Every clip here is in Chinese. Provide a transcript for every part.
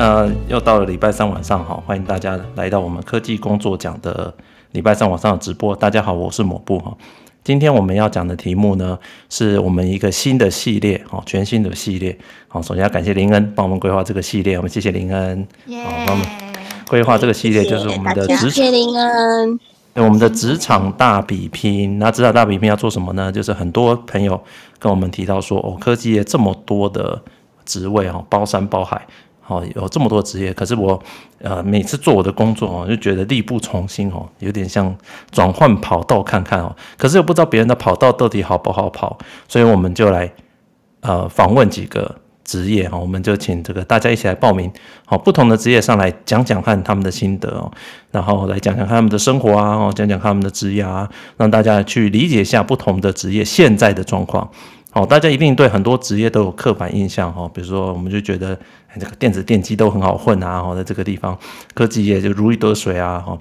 呃，又到了礼拜三晚上，好，欢迎大家来到我们科技工作奖的礼拜三晚上的直播。大家好，我是抹布哈。今天我们要讲的题目呢，是我们一个新的系列，哦，全新的系列。好，首先要感谢林恩帮我们规划这个系列，我们谢谢林恩。好，帮我们规划这个系列就是我们的职场。谢谢林恩。我们的职场大比拼，那职场大比拼要做什么呢？就是很多朋友跟我们提到说，哦，科技业这么多的职位，哦，包山包海。哦，有这么多职业，可是我，呃，每次做我的工作哦，就觉得力不从心哦，有点像转换跑道看看哦，可是又不知道别人的跑道到底好不好跑，所以我们就来，呃，访问几个职业哈，我们就请这个大家一起来报名，好，不同的职业上来讲讲看他们的心得哦，然后来讲讲看他们的生活啊，哦，讲讲他们的职业啊，让大家去理解一下不同的职业现在的状况。好，大家一定对很多职业都有刻板印象哈，比如说我们就觉得这个电子电机都很好混啊，哈，在这个地方科技业就如鱼得水啊，哈，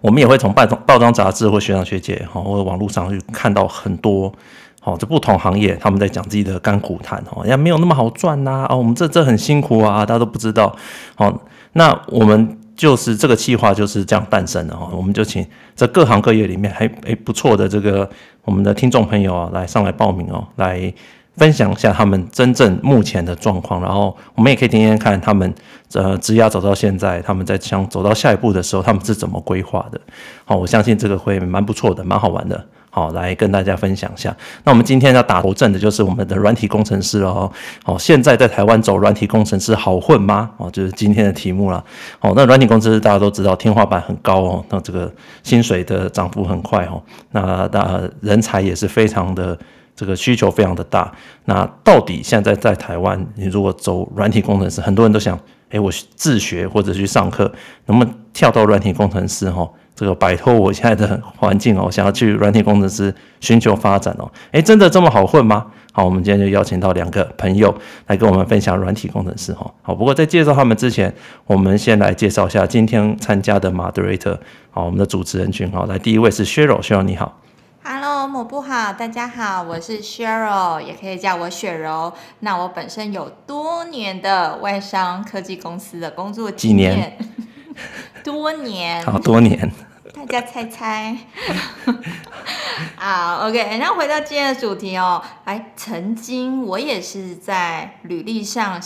我们也会从报报章杂志或学长学姐哈或者网络上去看到很多，好，这不同行业他们在讲自己的甘苦谈，哈，也没有那么好赚呐，啊，我们这这很辛苦啊，大家都不知道，好，那我们。就是这个计划就是这样诞生的哈，我们就请这各行各业里面还诶不错的这个我们的听众朋友啊，来上来报名哦，来分享一下他们真正目前的状况，然后我们也可以听听看他们呃职涯走到现在，他们在想走到下一步的时候，他们是怎么规划的。好，我相信这个会蛮不错的，蛮好玩的。好，来跟大家分享一下。那我们今天要打头阵的就是我们的软体工程师哦。好，现在在台湾走软体工程师好混吗？哦，就是今天的题目了。好，那软体工程师大家都知道天花板很高哦，那这个薪水的涨幅很快哦。那那人才也是非常的这个需求非常的大。那到底现在在台湾，你如果走软体工程师，很多人都想，哎，我自学或者去上课，能不能跳到软体工程师？哈。这个摆脱我现在的环境哦，想要去软体工程师寻求发展哦，诶，真的这么好混吗？好，我们今天就邀请到两个朋友来跟我们分享软体工程师哈。好，不过在介绍他们之前，我们先来介绍一下今天参加的 moderator，好，我们的主持人群好。来，第一位是 Cheryl，Cheryl 你好，Hello，抹布好，大家好，我是 Cheryl，也可以叫我雪柔。那我本身有多年的外商科技公司的工作经验，几年？多年，好多年。大家猜猜，好，OK，那回到今天的主题哦，哎，曾经我也是在履历上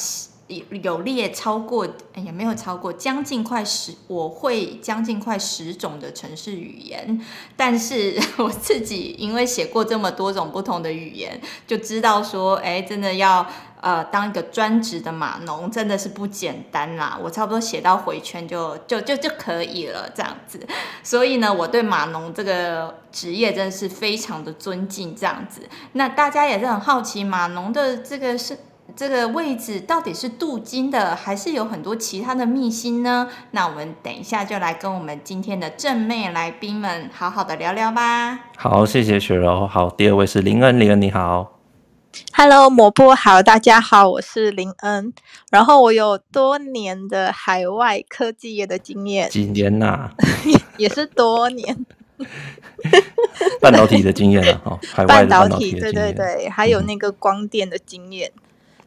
有列超过，哎呀，没有超过，将近快十，我会将近快十种的城市语言，但是 我自己因为写过这么多种不同的语言，就知道说，哎，真的要。呃，当一个专职的码农真的是不简单啦。我差不多写到回圈就就就就可以了，这样子。所以呢，我对码农这个职业真的是非常的尊敬，这样子。那大家也是很好奇，码农的这个是这个位置到底是镀金的，还是有很多其他的秘辛呢？那我们等一下就来跟我们今天的正妹来宾们好好的聊聊吧。好，谢谢雪柔。好，第二位是林恩，林恩你好。Hello，抹布好，大家好，我是林恩，然后我有多年的海外科技业的经验，几年呐、啊？也是多年，半导体的经验啊，哦，海外半导体，对对对，还有那个光电的经验，嗯、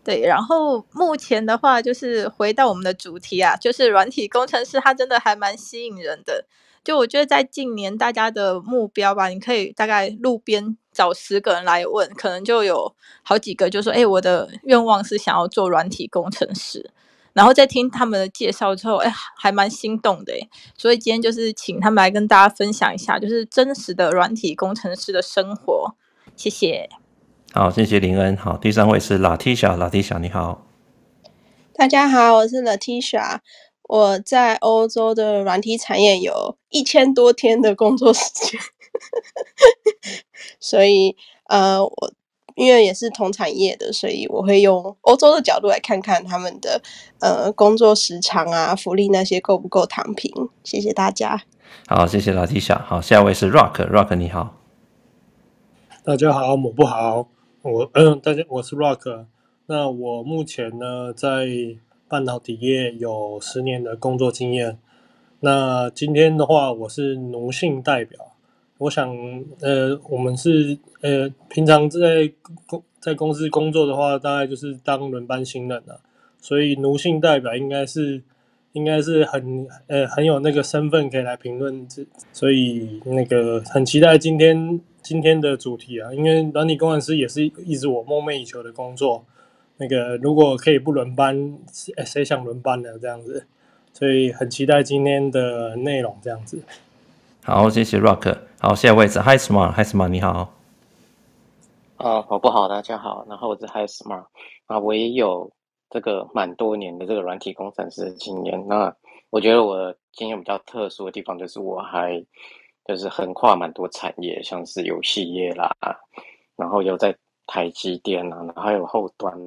对，然后目前的话就是回到我们的主题啊，就是软体工程师，他真的还蛮吸引人的。就我觉得在近年大家的目标吧，你可以大概路边找十个人来问，可能就有好几个就说：“哎，我的愿望是想要做软体工程师。”然后在听他们的介绍之后，哎，还蛮心动的。所以今天就是请他们来跟大家分享一下，就是真实的软体工程师的生活。谢谢。好，谢谢林恩。好，第三位是 Latisha，Latisha 你好。大家好，我是 Latisha。我在欧洲的软体产业有一千多天的工作时间，所以呃，我因为也是同产业的，所以我会用欧洲的角度来看看他们的呃工作时长啊、福利那些够不够躺平。谢谢大家。好，谢谢 Latisha。好，下一位是 Rock，Rock 你好。大家好，我不好，我嗯，大家我是 Rock。那我目前呢在。半导体业有十年的工作经验。那今天的话，我是奴性代表。我想，呃，我们是呃，平常在公在公司工作的话，大概就是当轮班新人了。所以奴性代表应该是应该是很呃很有那个身份可以来评论这，所以那个很期待今天今天的主题啊，因为软体工程师也是一直我梦寐以求的工作。那个如果可以不轮班，谁谁想轮班呢？这样子，所以很期待今天的内容这样子。好，谢谢 Rock。好，下一位是 Hi Smart，Hi Smart，你好。啊，我不好，大家好。然后我是 Hi Smart，啊，我也有这个蛮多年的这个软体工程师的经验。那我觉得我的经验比较特殊的地方，就是我还就是横跨蛮多产业，像是游戏业啦，然后有在台积电啊，然后还有后端，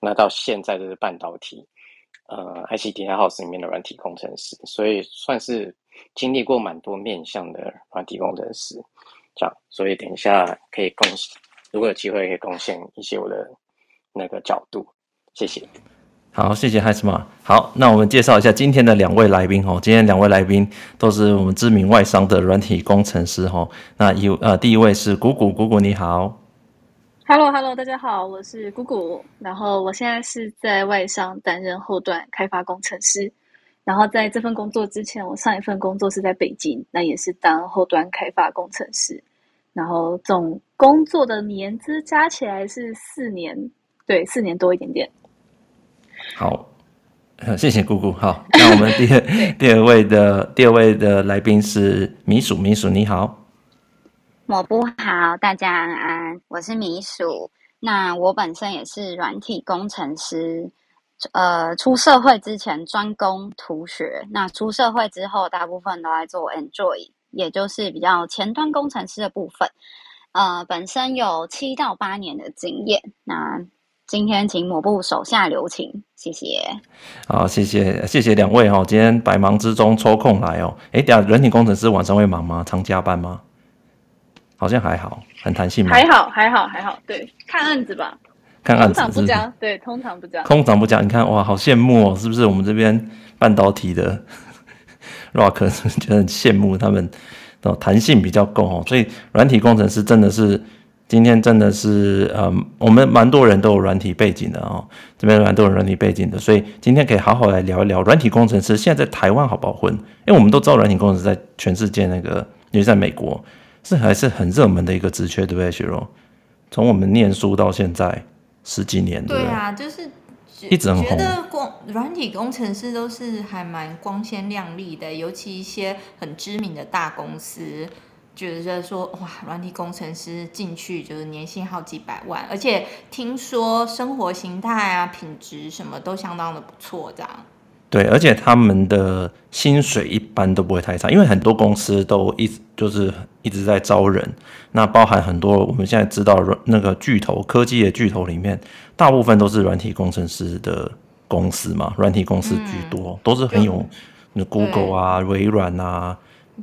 那到现在就是半导体，呃，IC Design House 里面的软体工程师，所以算是经历过蛮多面向的软体工程师，这样，所以等一下可以贡献，如果有机会可以贡献一些我的那个角度，谢谢。好，谢谢 Hi-SMART。好，那我们介绍一下今天的两位来宾哦。今天两位来宾都是我们知名外商的软体工程师哈。那一呃，第一位是鼓鼓，鼓鼓你好。Hello，Hello，大家好，我是鼓鼓。然后我现在是在外商担任后端开发工程师。然后在这份工作之前，我上一份工作是在北京，那也是当后端开发工程师。然后总工作的年资加起来是四年，对，四年多一点点。好，谢谢姑姑。好，那我们第二 第二位的第二位的来宾是米鼠，米鼠你好。我不好，大家安安，我是米鼠。那我本身也是软体工程师，呃，出社会之前专攻图学，那出社会之后大部分都在做 Android，也就是比较前端工程师的部分。呃，本身有七到八年的经验。那今天请抹布手下留情，谢谢。好，谢谢谢谢两位哦，今天百忙之中抽空来哦。哎，等下软体工程师晚上会忙吗？常加班吗？好像还好，很弹性吗？还好，还好，还好。对，看案子吧。看案子通常不加，对，通常不加。通常不加，你看哇，好羡慕哦，是不是？我们这边半导体的 Rock 是不是觉得很羡慕他们哦弹性比较够哦。所以软体工程师真的是今天真的是，嗯，我们蛮多人都有软体背景的哦，这边蛮多人软体背景的，所以今天可以好好来聊一聊软体工程师现在在台湾好不好混？因为我们都知道软体工程师在全世界那个，尤其在美国。是还是很热门的一个职缺，对不对，雪柔？从我们念书到现在十几年，对，啊，就是一直很红。觉得光软体工程师都是还蛮光鲜亮丽的，尤其一些很知名的大公司，觉得说哇，软体工程师进去就是年薪好几百万，而且听说生活形态啊、品质什么都相当的不错，这样。对，而且他们的薪水一般都不会太差，因为很多公司都一直就是一直在招人。那包含很多我们现在知道那个巨头科技的巨头里面，大部分都是软体工程师的公司嘛，软体公司居多，嗯、都是很有，那 Google 啊、微软啊。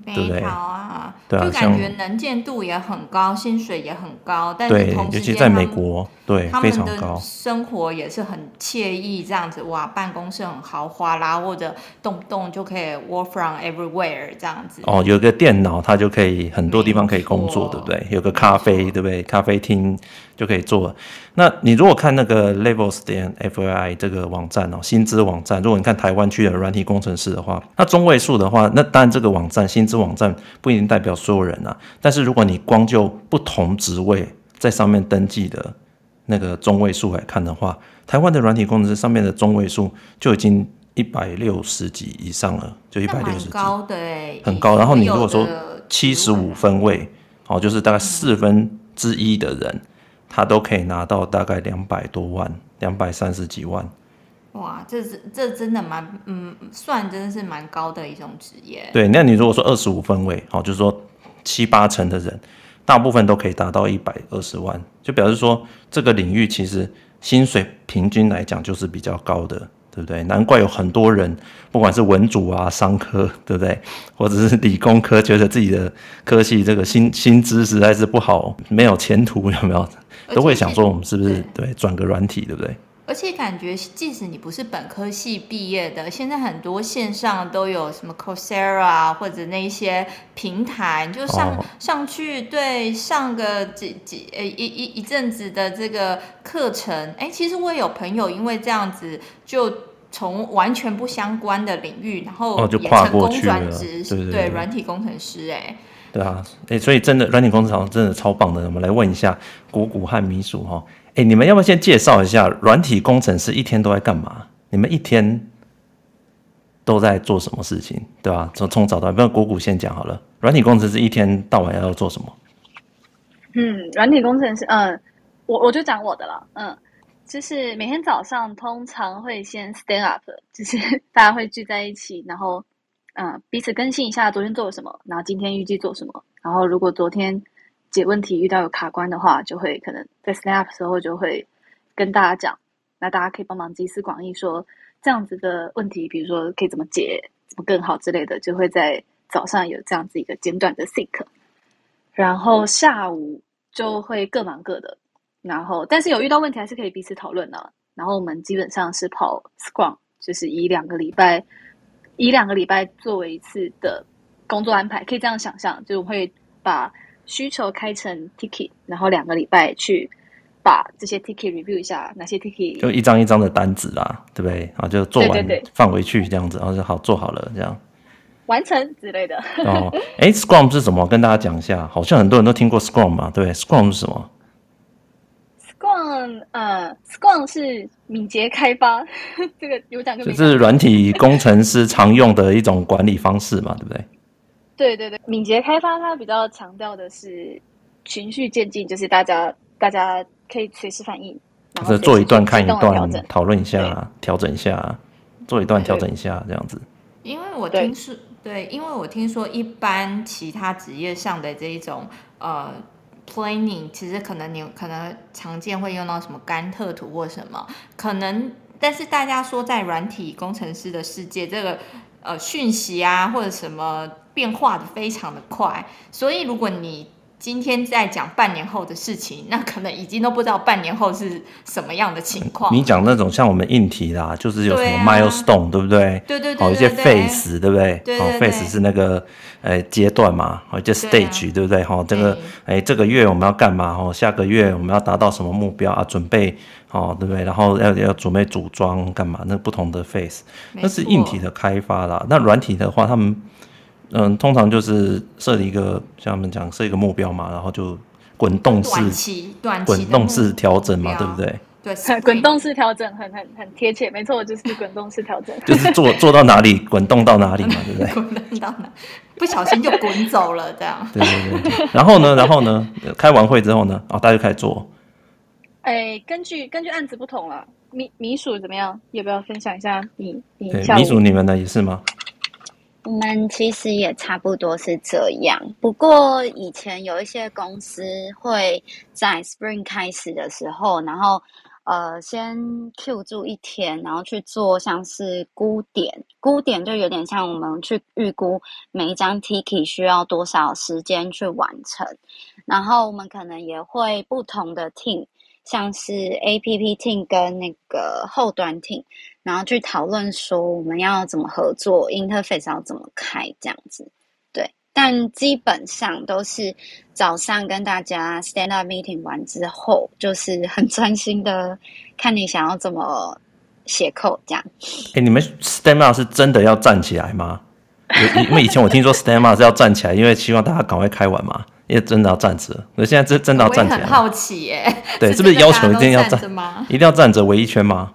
对不对？啊，对啊，就感觉能见度也很高，薪水也很高，但是同时尤其在美国，对，非常高，生活也是很惬意，这样子哇，办公室很豪华啦，或者动不动就可以 work from everywhere 这样子。哦，有个电脑，它就可以很多地方可以工作，对不对？有个咖啡，对不对？咖啡厅。就可以做。那你如果看那个 Levels 点 FYI 这个网站哦，薪资网站，如果你看台湾区的软体工程师的话，那中位数的话，那当然这个网站薪资网站不一定代表所有人啊。但是如果你光就不同职位在上面登记的那个中位数来看的话，台湾的软体工程师上面的中位数就已经一百六十几以上了，就一百六十几，高的很高。然后你如果说七十五分位，哦，就是大概四分之一的人。他都可以拿到大概两百多万，两百三十几万。哇，这是这真的蛮嗯，算真的是蛮高的一种职业。对，那你如果说二十五分位，好，就是说七八成的人，大部分都可以达到一百二十万，就表示说这个领域其实薪水平均来讲就是比较高的。对不对？难怪有很多人，不管是文组啊、商科，对不对？或者是理工科，觉得自己的科系这个薪薪资实在是不好，没有前途，有没有？都会想说，我们是不是对转个软体，对不对？而且感觉，即使你不是本科系毕业的，现在很多线上都有什么 Coursera 或者那些平台，你就上、哦、上去，对，上个几几呃一一一阵子的这个课程。哎，其实我也有朋友因为这样子，就从完全不相关的领域，然后也成功转职，对，对，软体工程师。哎，对啊，哎，所以真的软体工程师真的超棒的。我们来问一下鼓鼓和米鼠哈。哎，你们要不要先介绍一下软体工程师一天都在干嘛？你们一天都在做什么事情，对吧？从从早到晚，不然鼓鼓先讲好了。软体工程师一天到晚要做什么？嗯，软体工程师，嗯，我我就讲我的了，嗯，就是每天早上通常会先 stand up，就是大家会聚在一起，然后嗯彼此更新一下昨天做了什么，然后今天预计做什么，然后如果昨天。解问题遇到有卡关的话，就会可能在 Snap 时候就会跟大家讲，那大家可以帮忙集思广益，说这样子的问题，比如说可以怎么解，怎么更好之类的，就会在早上有这样子一个简短的 think，然后下午就会各忙各的，然后但是有遇到问题还是可以彼此讨论的。然后我们基本上是跑 Scrum，就是以两个礼拜以两个礼拜作为一次的工作安排，可以这样想象，就会把。需求开成 ticket，然后两个礼拜去把这些 ticket review 一下，哪些 ticket 就一张一张的单子啦，对不对？啊，就做完放回去这样子，然后就好做好了这样，完成之类的。哦，哎，Scrum 是什么？跟大家讲一下，好像很多人都听过 Scrum 嘛，对，Scrum 是什么？Scrum，呃，Scrum 是敏捷开发，这个有讲就就是软体工程师常用的一种管理方式嘛，对不对？对对对，敏捷开发它比较强调的是循序渐进，就是大家大家可以随时反应，然后做一段看一段，讨论一下，调整一下，做一段调整一下这样子。因为我听说，对，因为我听说一般其他职业上的这一种呃 planning，其实可能你可能常见会用到什么甘特图或什么，可能，但是大家说在软体工程师的世界，这个呃讯息啊或者什么。变化的非常的快，所以如果你今天在讲半年后的事情，那可能已经都不知道半年后是什么样的情况。你讲那种像我们硬体啦，就是有什么 milestone，对不对？对对对，好一些 phase，对不对？好 phase 是那个呃阶段嘛，好就 stage，对不对？好，这个哎这个月我们要干嘛？哦，下个月我们要达到什么目标啊？准备哦，对不对？然后要要准备组装干嘛？那不同的 phase，那是硬体的开发啦。那软体的话，他们。嗯，通常就是设立一个，像我们讲设一个目标嘛，然后就滚动式、滚动式调整嘛，对不对？对，滚动式调整很很很贴切，没错，就是滚动式调整，就是做做到哪里 滚动到哪里嘛，对不对？滚动到哪，不小心就滚走了，这样。对对对。然后呢，然后呢，开完会之后呢，哦，大家就开始做。哎，根据根据案子不同了，米米鼠怎么样？要不要分享一下你你米鼠你们的也是吗？我们其实也差不多是这样，不过以前有一些公司会在 Spring 开始的时候，然后呃先 Q 住一天，然后去做像是估点，估点就有点像我们去预估每一张 Ticket 需要多少时间去完成，然后我们可能也会不同的 Team。像是 APP team 跟那个后端 team，然后去讨论说我们要怎么合作，interface 要怎么开这样子，对。但基本上都是早上跟大家 stand up meeting 完之后，就是很专心的看你想要怎么写 code 这样。哎、欸，你们 stand up 是真的要站起来吗？因为以前我听说 stand up 是要站起来，因为希望大家赶快开完嘛。因为真的要站着，那现在真真的要站起来。我很好奇耶，对，是不是要求一定要站吗？一定要站着围一圈吗？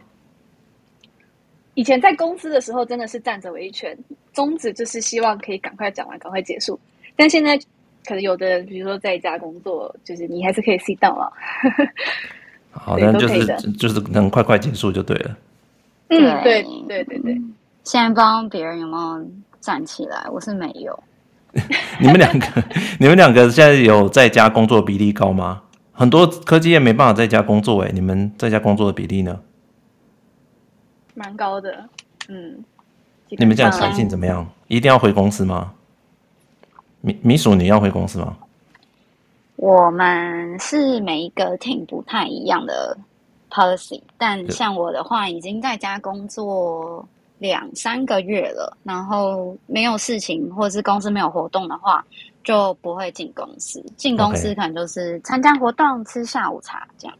以前在公司的时候，真的是站着围一圈，宗旨就是希望可以赶快讲完，赶快结束。但现在可能有的人，比如说在家工作，就是你还是可以 sit down 了。好，那就是就是能快快结束就对了。嗯，对对对对。现在帮别人有没有站起来？我是没有。你们两个，你们两个现在有在家工作比例高吗？很多科技业没办法在家工作，哎，你们在家工作的比例呢？蛮高的，嗯。你们这样弹性怎么样？一定要回公司吗？米米鼠，你要回公司吗？我们是每一个 team 不太一样的 policy。但像我的话，已经在家工作两三个月了，然后没有事情或者是公司没有活动的话，就不会进公司。进公司可能就是参加活动、吃下午茶这样。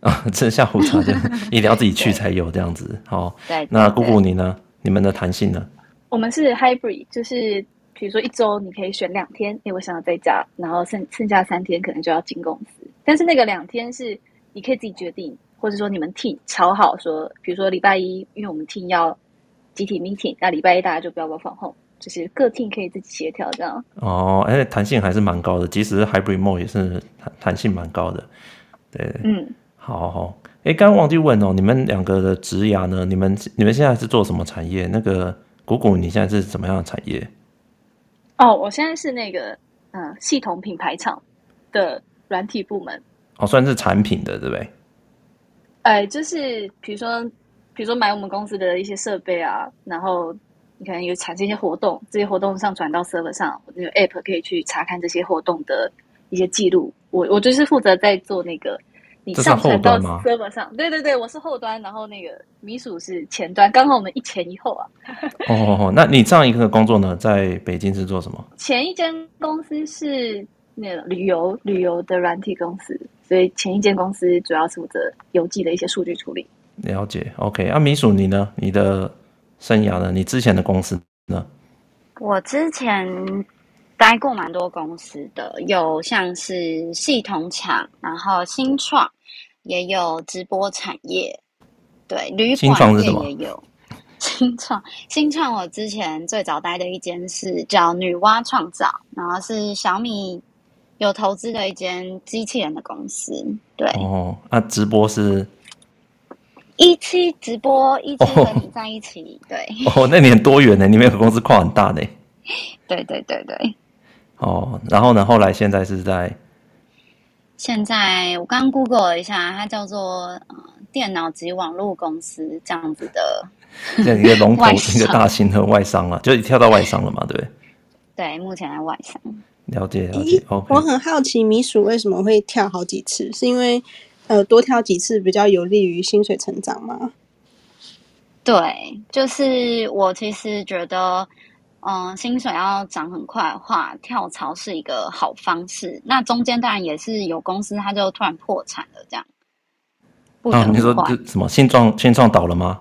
啊，吃下午茶这样，一定要自己去才有这样子。好，对。那姑姑你呢？你们的弹性呢？我们是 hybrid，就是比如说一周你可以选两天，因为我想要在家，然后剩剩下三天可能就要进公司。但是那个两天是你可以自己决定，或者说你们 team 乔好说，比如说礼拜一，因为我们 team 要集体 meeting，那礼拜一大家就不要 work from home，就是各 team 可以自己协调这样。哦，哎，弹性还是蛮高的，即使是 hybrid mode 也是弹弹性蛮高的。对，嗯。好好，哎，刚刚忘记问哦，你们两个的职涯呢？你们你们现在是做什么产业？那个谷谷，你现在是什么样的产业？哦，我现在是那个嗯，系统品牌厂的软体部门。哦，算是产品的，对不对？哎，就是比如说，比如说买我们公司的一些设备啊，然后你可能有产生一些活动，这些活动上传到 server 上，我有 app 可以去查看这些活动的一些记录。我我就是负责在做那个。你上传到 server 上，对对对，我是后端，然后那个米鼠是前端，刚好我们一前一后啊。哦哦哦，那你上一个工作呢，在北京是做什么？前一间公司是那个旅游旅游的软体公司，所以前一间公司主要是负责邮寄的一些数据处理。了解，OK。啊，米鼠你呢？你的生涯呢？你之前的公司呢？我之前。待过蛮多公司的，有像是系统厂，然后新创，也有直播产业，对，旅馆业也有。新创，新创，我之前最早待的一间是叫女娲创造，然后是小米有投资的一间机器人的公司。对，哦，那、啊、直播是一期直播，一期和你在一起。哦、对，哦，那你很多元呢，你们公司跨很大呢。对对对对。哦，然后呢？后来现在是在现在，我刚刚 Google 了一下，它叫做呃电脑及网络公司这样子的，这一个龙头，一个大型的外商了，就跳到外商了嘛？对，对，目前在外商。了解了解。我很好奇，米鼠为什么会跳好几次？是因为呃多跳几次比较有利于薪水成长吗？对，就是我其实觉得。嗯，薪水要涨很快的话，跳槽是一个好方式。那中间当然也是有公司，它就突然破产了，这样。不啊，你说这什么？新创新创倒了吗？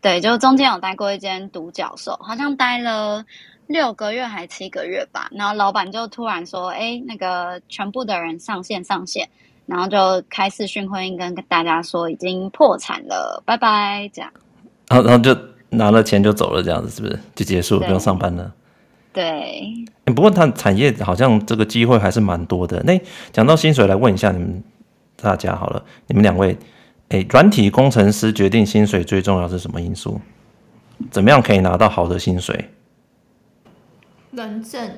对，就中间有待过一间独角兽，好像待了六个月还七个月吧。然后老板就突然说：“哎，那个全部的人上线上线。”然后就开视讯会议跟大家说已经破产了，拜拜，这样。然后，然后就。拿了钱就走了，这样子是不是就结束了，不用上班了？对。不过它产业好像这个机会还是蛮多的。那讲到薪水，来问一下你们大家好了，你们两位，哎，软体工程师决定薪水最重要是什么因素？怎么样可以拿到好的薪水？人证。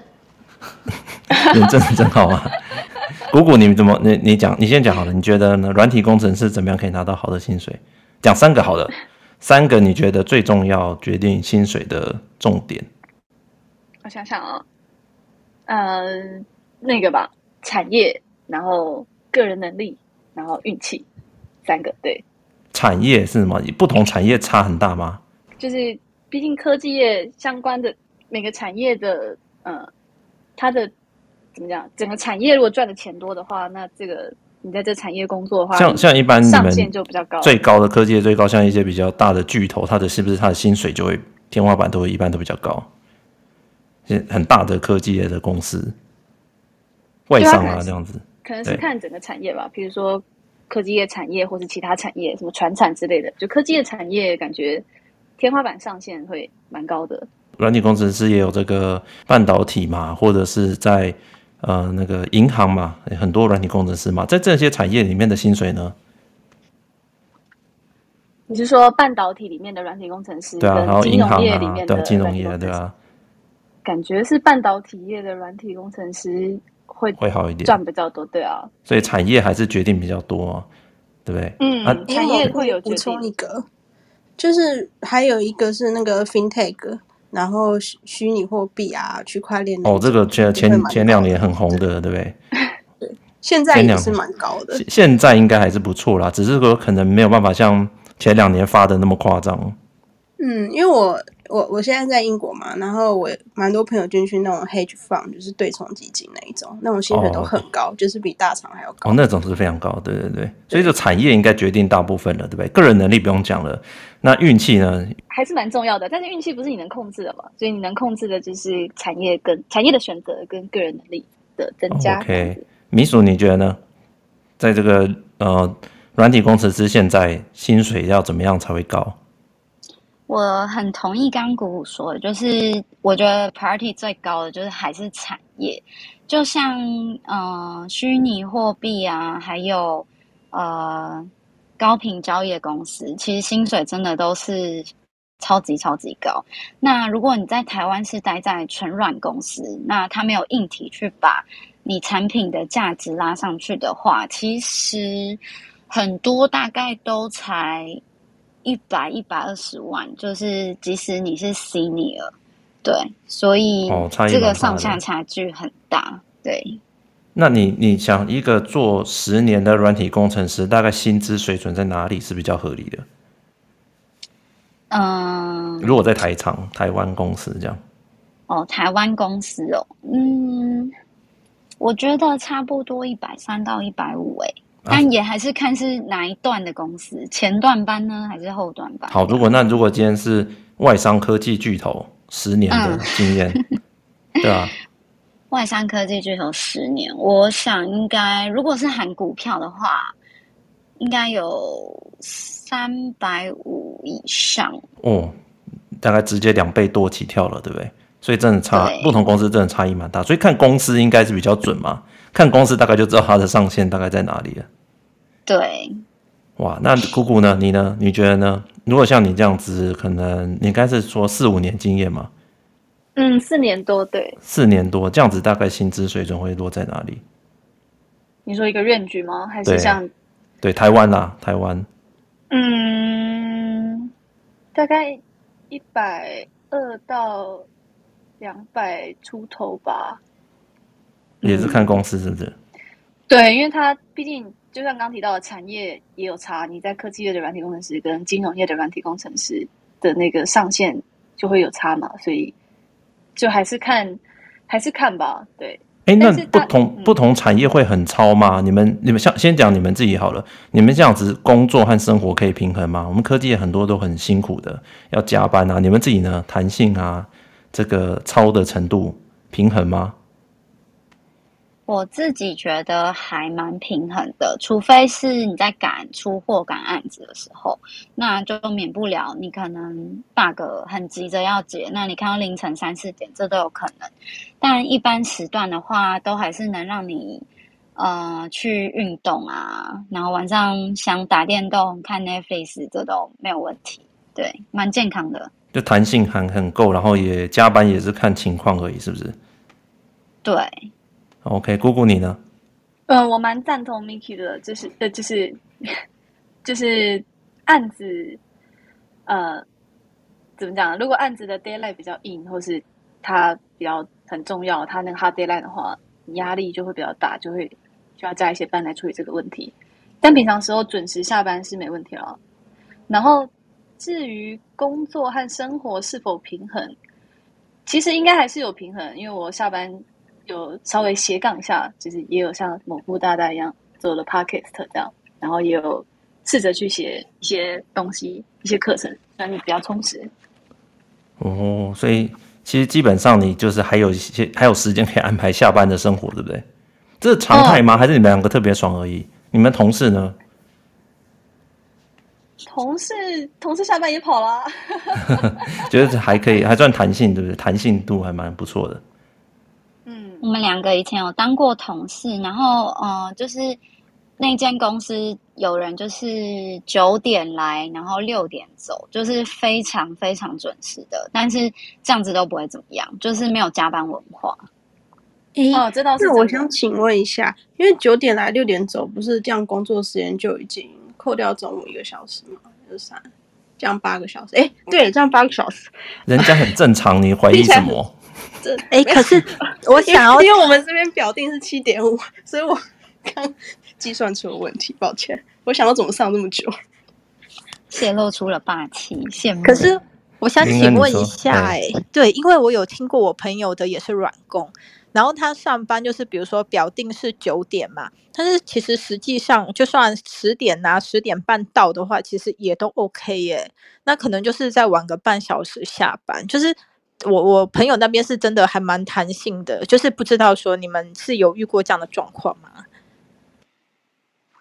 人证真好啊！姑姑，你们怎么？你你讲，你先讲好了。你觉得呢？软体工程师怎么样可以拿到好的薪水？讲三个好的。三个你觉得最重要决定薪水的重点？我想想啊、哦，呃，那个吧，产业，然后个人能力，然后运气，三个对。产业是什么？不同产业差很大吗？就是毕竟科技业相关的每个产业的，呃，它的怎么讲？整个产业如果赚的钱多的话，那这个。你在这产业工作的话，像像一般上限就比较高，最高的科技最高，像一些比较大的巨头，它的是不是它的薪水就会天花板都会一般都比较高？很大的科技业的公司，外商啊这样子，可能是看整个产业吧。比如说科技业产业，或是其他产业，什么船产之类的，就科技的产业感觉天花板上限会蛮高的。软体工程师也有这个半导体嘛，或者是在。呃，那个银行嘛，很多软体工程师嘛，在这些产业里面的薪水呢？你是说半导体里面的软体工程师？对啊，然后银行里面的金融业，对啊。感觉是半导体业的软体工程师会会好一点，赚比较多，对啊。所以产业还是决定比较多，对不对？嗯，啊、产业会有补充一个，就是还有一个是那个 FinTech。然后虚拟货币啊，区块链哦，这个前前前两年很红的，对不对？对，现在也是蛮高的。现在应该还是不错啦，只是说可能没有办法像前两年发的那么夸张。嗯，因为我。我我现在在英国嘛，然后我蛮多朋友进去那种 hedge fund，就是对冲基金那一种，那种薪水都很高，哦、就是比大厂还要高。哦，那种是非常高，对对对。所以就产业应该决定大部分了，对不对？个人能力不用讲了，那运气呢？还是蛮重要的，但是运气不是你能控制的嘛，所以你能控制的就是产业跟产业的选择跟个人能力的增加。OK，米鼠你觉得呢？在这个呃软体工程师现在薪水要怎么样才会高？我很同意刚刚鼓鼓说的，就是我觉得 priority 最高的就是还是产业，就像呃虚拟货币啊，还有呃高频交易公司，其实薪水真的都是超级超级高。那如果你在台湾是待在纯软公司，那他没有硬体去把你产品的价值拉上去的话，其实很多大概都才。一百一百二十万，就是即使你是 senior，对，所以这个上下差距很大。哦、对，那你你想一个做十年的软体工程师，大概薪资水准在哪里是比较合理的？嗯，如果在台厂、台湾公司这样，哦，台湾公司哦，嗯，我觉得差不多一百三到一百五，哎。但也还是看是哪一段的公司，啊、前段班呢，还是后段班？好，如果那如果今天是外商科技巨头十年的经验，嗯、对啊，外商科技巨头十年，我想应该如果是含股票的话，应该有三百五以上。哦，大概直接两倍多起跳了，对不对？所以真的差，不同公司真的差异蛮大，所以看公司应该是比较准嘛，看公司大概就知道它的上限大概在哪里了。对，哇，那姑姑呢？你呢？你觉得呢？如果像你这样子，可能你应该是说四五年经验嘛？嗯，四年多，对，四年多这样子，大概薪资水准会落在哪里？你说一个 range 吗？还是像对，对台湾啊，台湾，嗯，大概一百二到两百出头吧，也是看公司是不是？对，因为他毕竟就像刚提到的产业也有差，你在科技业的软体工程师跟金融业的软体工程师的那个上限就会有差嘛，所以就还是看还是看吧。对，哎，那不同、嗯、不同产业会很超吗？你们你们像先讲你们自己好了，你们这样子工作和生活可以平衡吗？我们科技业很多都很辛苦的，要加班啊。你们自己呢？弹性啊，这个超的程度平衡吗？我自己觉得还蛮平衡的，除非是你在赶出货、赶案子的时候，那就免不了你可能 bug 很急着要解，那你看到凌晨三四点，这都有可能。但一般时段的话，都还是能让你呃去运动啊，然后晚上想打电动、看 Netflix，这都没有问题。对，蛮健康的，就弹性还很够，然后也加班也是看情况而已，是不是？对。OK，姑姑你呢？嗯、呃，我蛮赞同 Miki 的，就是呃，就是就是案子，呃，怎么讲？如果案子的 deadline 比较硬，或是它比较很重要，它那个 hard deadline 的话，压力就会比较大，就会需要加一些班来处理这个问题。但平常时候准时下班是没问题了。然后至于工作和生活是否平衡，其实应该还是有平衡，因为我下班。有稍微斜杠一下，就是也有像某部大大一样做了 podcast 这样，然后也有试着去写一些东西、一些课程，让你比较充实。哦，所以其实基本上你就是还有一些还有时间可以安排下班的生活，对不对？这是常态吗？哦、还是你们两个特别爽而已？你们同事呢？同事同事下班也跑了，觉得还可以，还算弹性，对不对？弹性度还蛮不错的。我们两个以前有当过同事，然后呃，就是那间公司有人就是九点来，然后六点走，就是非常非常准时的。但是这样子都不会怎么样，就是没有加班文化。诶，哦，这倒是。我想请问一下，因为九点来六点走，不是这样工作时间就已经扣掉中午一个小时吗？就是三，这样八个小时。诶，对，这样八个小时，人家很正常，你怀疑什么？这哎，可是我想要，因为我们这边表定是七点五，所以我刚计算出了问题，抱歉。我想要怎么上这么久，泄露出了霸气，羡慕。可是我想请问一下、欸，哎，对，因为我有听过我朋友的也是软工，然后他上班就是比如说表定是九点嘛，但是其实实际上就算十点呐、啊、十点半到的话，其实也都 OK 耶、欸。那可能就是再晚个半小时下班，就是。我我朋友那边是真的还蛮弹性的，就是不知道说你们是有遇过这样的状况吗？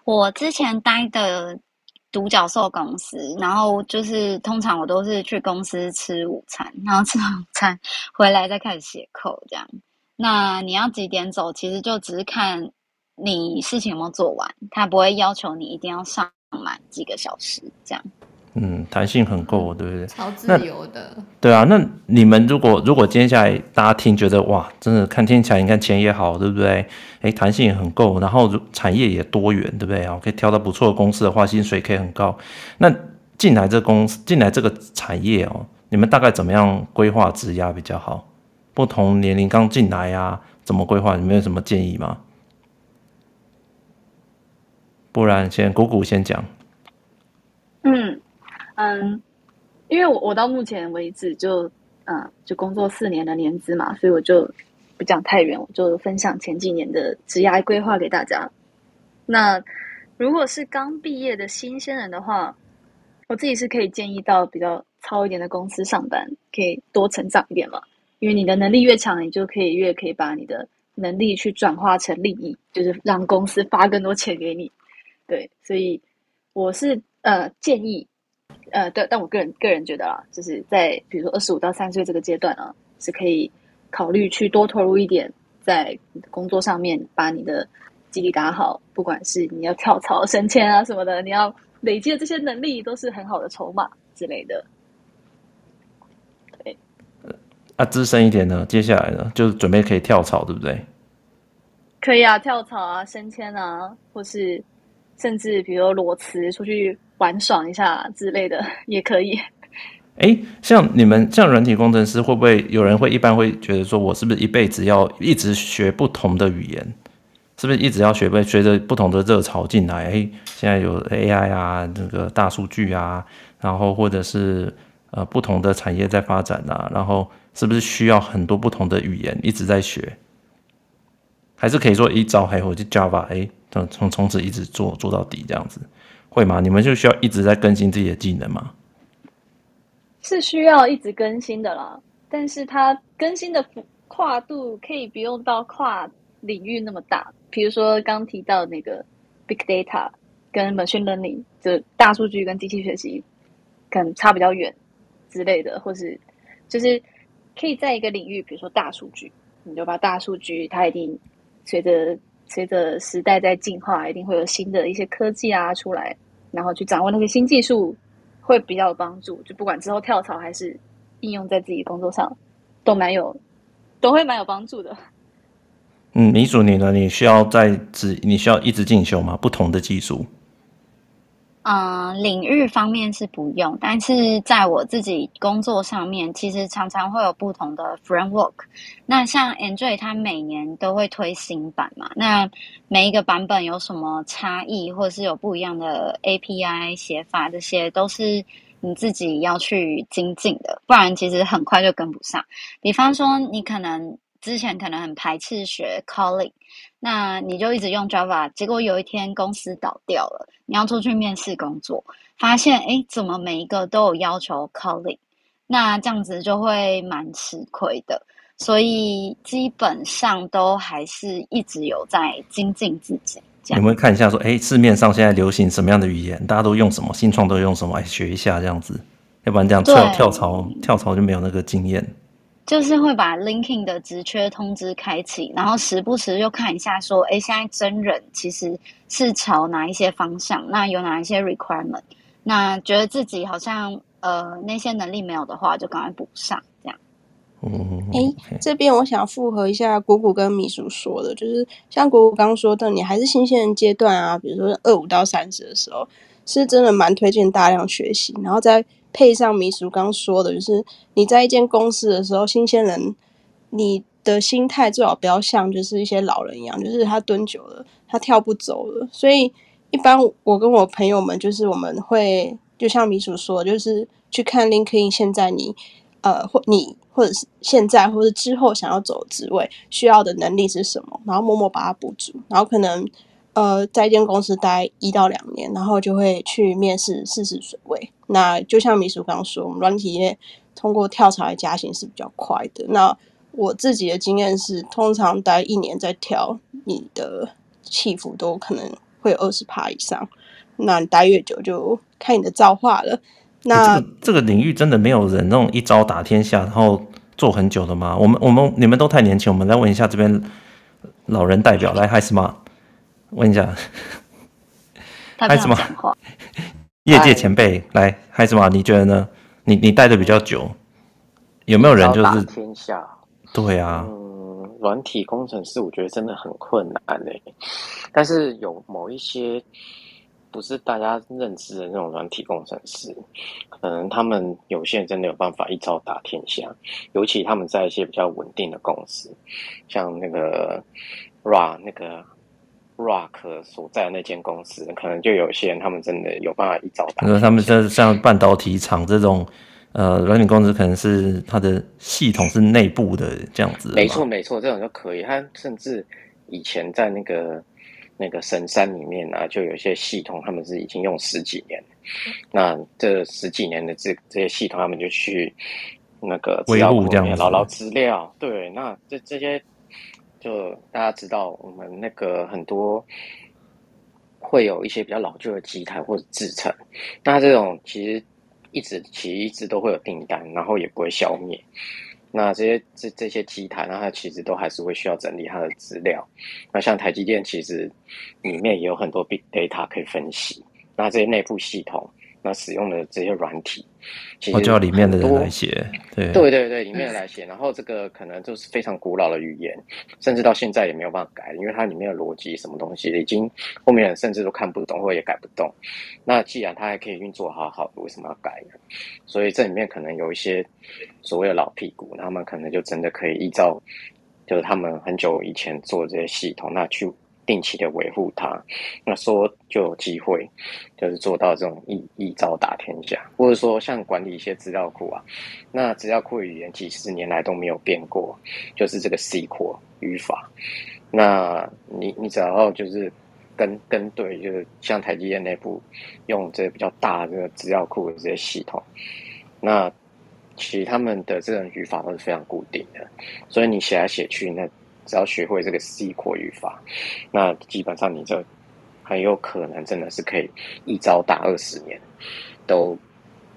我之前待的独角兽公司，然后就是通常我都是去公司吃午餐，然后吃午餐回来再开始写扣这样。那你要几点走，其实就只是看你事情有没有做完，他不会要求你一定要上满几个小时这样。嗯，弹性很够，对不对？超自由的。对啊，那你们如果如果接下来大家听觉得哇，真的看听起来，你看钱也好，对不对？哎，弹性也很够，然后产业也多元，对不对啊？可以挑到不错的公司的话，薪水可以很高。那进来这公司，进来这个产业哦，你们大概怎么样规划职涯比较好？不同年龄刚进来呀，怎么规划？你们有什么建议吗？不然先姑姑先讲。嗯。嗯，因为我我到目前为止就嗯就工作四年的年资嘛，所以我就不讲太远，我就分享前几年的职涯规划给大家。那如果是刚毕业的新鲜人的话，我自己是可以建议到比较糙一点的公司上班，可以多成长一点嘛。因为你的能力越强，你就可以越可以把你的能力去转化成利益，就是让公司发更多钱给你。对，所以我是呃建议。呃，对，但我个人个人觉得啦，就是在比如说二十五到三十岁这个阶段啊，是可以考虑去多投入一点在工作上面，把你的基地打好。不管是你要跳槽升迁啊什么的，你要累积的这些能力都是很好的筹码之类的。对，啊，资深一点呢，接下来呢，就是准备可以跳槽，对不对？可以啊，跳槽啊，升迁啊，或是甚至比如裸辞出去。玩爽一下之类的 也可以。哎，像你们像软体工程师，会不会有人会一般会觉得说，我是不是一辈子要一直学不同的语言？是不是一直要学？会随着不同的热潮进来？哎，现在有 AI 啊，这个大数据啊，然后或者是呃不同的产业在发展啊，然后是不是需要很多不同的语言一直在学？还是可以说一招还有就 Java，哎，从从从此一直做做到底这样子？会吗？你们就需要一直在更新自己的技能吗？是需要一直更新的啦，但是它更新的跨度可以不用到跨领域那么大。比如说刚提到那个 big data 跟 machine learning，就大数据跟机器学习，可能差比较远之类的，或是就是可以在一个领域，比如说大数据，你就把大数据，它一定随着随着时代在进化，一定会有新的一些科技啊出来。然后去掌握那些新技术，会比较有帮助。就不管之后跳槽还是应用在自己工作上，都蛮有，都会蛮有帮助的。嗯，米主你呢？你需要在职，你需要一直进修吗？不同的技术。嗯、领域方面是不用，但是在我自己工作上面，其实常常会有不同的 framework。那像 Android 它每年都会推新版嘛，那每一个版本有什么差异，或者是有不一样的 API 写法，这些都是你自己要去精进的，不然其实很快就跟不上。比方说，你可能。之前可能很排斥学 Calling，那你就一直用 Java，结果有一天公司倒掉了，你要出去面试工作，发现哎，怎么每一个都有要求 Calling，那这样子就会蛮吃亏的。所以基本上都还是一直有在精进自己。有没有看一下说，哎，市面上现在流行什么样的语言？大家都用什么？新创都用什么？来学一下这样子，要不然这样跳跳槽跳槽就没有那个经验。就是会把 LinkedIn 的职缺通知开启，然后时不时就看一下，说，哎，现在真人其实是朝哪一些方向？那有哪一些 requirement？那觉得自己好像呃那些能力没有的话，就赶快补上，这样。嗯，哎，这边我想复合一下鼓鼓跟米叔说的，就是像鼓鼓刚刚说的，你还是新鲜人阶段啊，比如说二五到三十的时候，是真的蛮推荐大量学习，然后再。配上米薯刚说的，就是你在一间公司的时候，新鲜人，你的心态最好不要像就是一些老人一样，就是他蹲久了，他跳不走了。所以一般我跟我朋友们，就是我们会就像米叔说，就是去看 LinkedIn，现在你呃或你或者是现在或者之后想要走的职位需要的能力是什么，然后默默把它补足，然后可能呃在一间公司待一到两年，然后就会去面试试试水位。那就像米叔刚说，我们软体业通过跳槽来加薪是比较快的。那我自己的经验是，通常待一年再跳，你的起伏都可能会有二十趴以上。那你待越久，就看你的造化了。那、这个这个领域真的没有人那种一招打天下，然后做很久的吗？我们我们你们都太年轻，我们来问一下这边老人代表，来嗨什么？问一下，嗨什么？业界前辈来嗨什么？你觉得呢？你你待的比较久，有没有人就是天下？对啊，嗯，软体工程师我觉得真的很困难嘞，但是有某一些不是大家认知的那种软体工程师，可能他们有些人真的有办法一招打天下，尤其他们在一些比较稳定的公司，像那个 Rock 那个 Rock 所在的那间公司，可能就有些人他们真的有办法一招打天下。他们就是像半导体厂这种。呃，软体公司可能是它的系统是内部的这样子。没错，没错，这种就可以。他甚至以前在那个那个神山里面啊，就有一些系统，他们是已经用十几年。那这十几年的这这些系统，他们就去那个资料库里面捞捞资料。对，那这这些就大家知道，我们那个很多会有一些比较老旧的机台或者制成。那这种其实。一直其实一直都会有订单，然后也不会消灭。那这些这这些机台，那它其实都还是会需要整理它的资料。那像台积电，其实里面也有很多 big data 可以分析。那这些内部系统。那使用的这些软体，其实就要里面的人来写，对对对对，里面来写。然后这个可能就是非常古老的语言，甚至到现在也没有办法改，因为它里面的逻辑什么东西，已经后面人甚至都看不懂，或者也改不动。那既然它还可以运作好好的，为什么要改呢？所以这里面可能有一些所谓的老屁股，他们可能就真的可以依照，就是他们很久以前做的这些系统，那去。定期的维护它，那说就有机会，就是做到这种一一招打天下，或者说像管理一些资料库啊，那资料库语言几十年来都没有变过，就是这个 SQL 语法。那你你只要就是跟跟对，就是像台积电内部用这比较大这个资料库的这些系统，那其实他们的这种语法都是非常固定的，所以你写来写去那。只要学会这个 SQL 语法，那基本上你就很有可能真的是可以一招打二十年。都，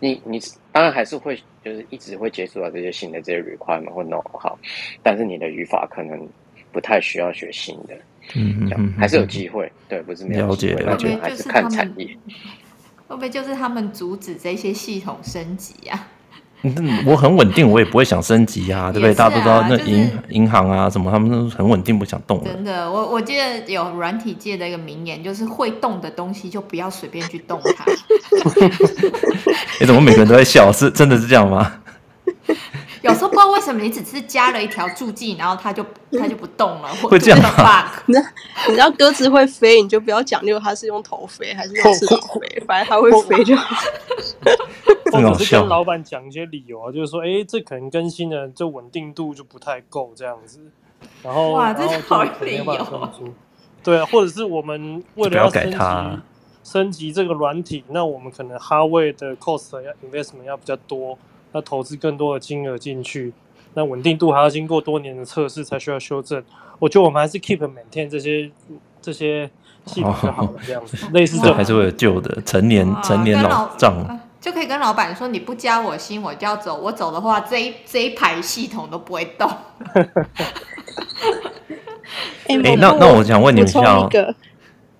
你你当然还是会就是一直会接触到这些新的这些 requirement 或 know how，好，但是你的语法可能不太需要学新的，嗯嗯，还是有机会，对，不是没有机会，那就还是看产业。会不会就是他们阻止这些系统升级啊？我很稳定，我也不会想升级啊，对不对？啊、大家都知道，那银银、就是、行啊什么，他们都很稳定，不想动。真的，我我记得有软体界的一个名言，就是会动的东西就不要随便去动它。你怎么每个人都在笑？是真的是这样吗？有时候不知道为什么，你只是加了一条注记，然后它就它就不动了，会这样吗？你知道鸽子会飞，你就不要讲究它是用头飞还是用翅膀飞，反正它会飞就好。或者是跟老板讲一些理由啊，就是说，哎、欸，这可能更新的这稳定度就不太够这样子。然后，哇，这是好理由。对啊，或者是我们为了要升级升级这个软体，那我们可能 hardware 的 cost 要 investment 要比较多。要投资更多的金额进去，那稳定度还要经过多年的测试才需要修正。我觉得我们还是 keep maintain 这些这些系统就好了，这样子、哦、类似这还是会有旧的成年成年老账，就可以跟老板说，你不加我薪我就要走，我走的话这一这一排系统都不会动。哎、欸，那那我想问你们一下。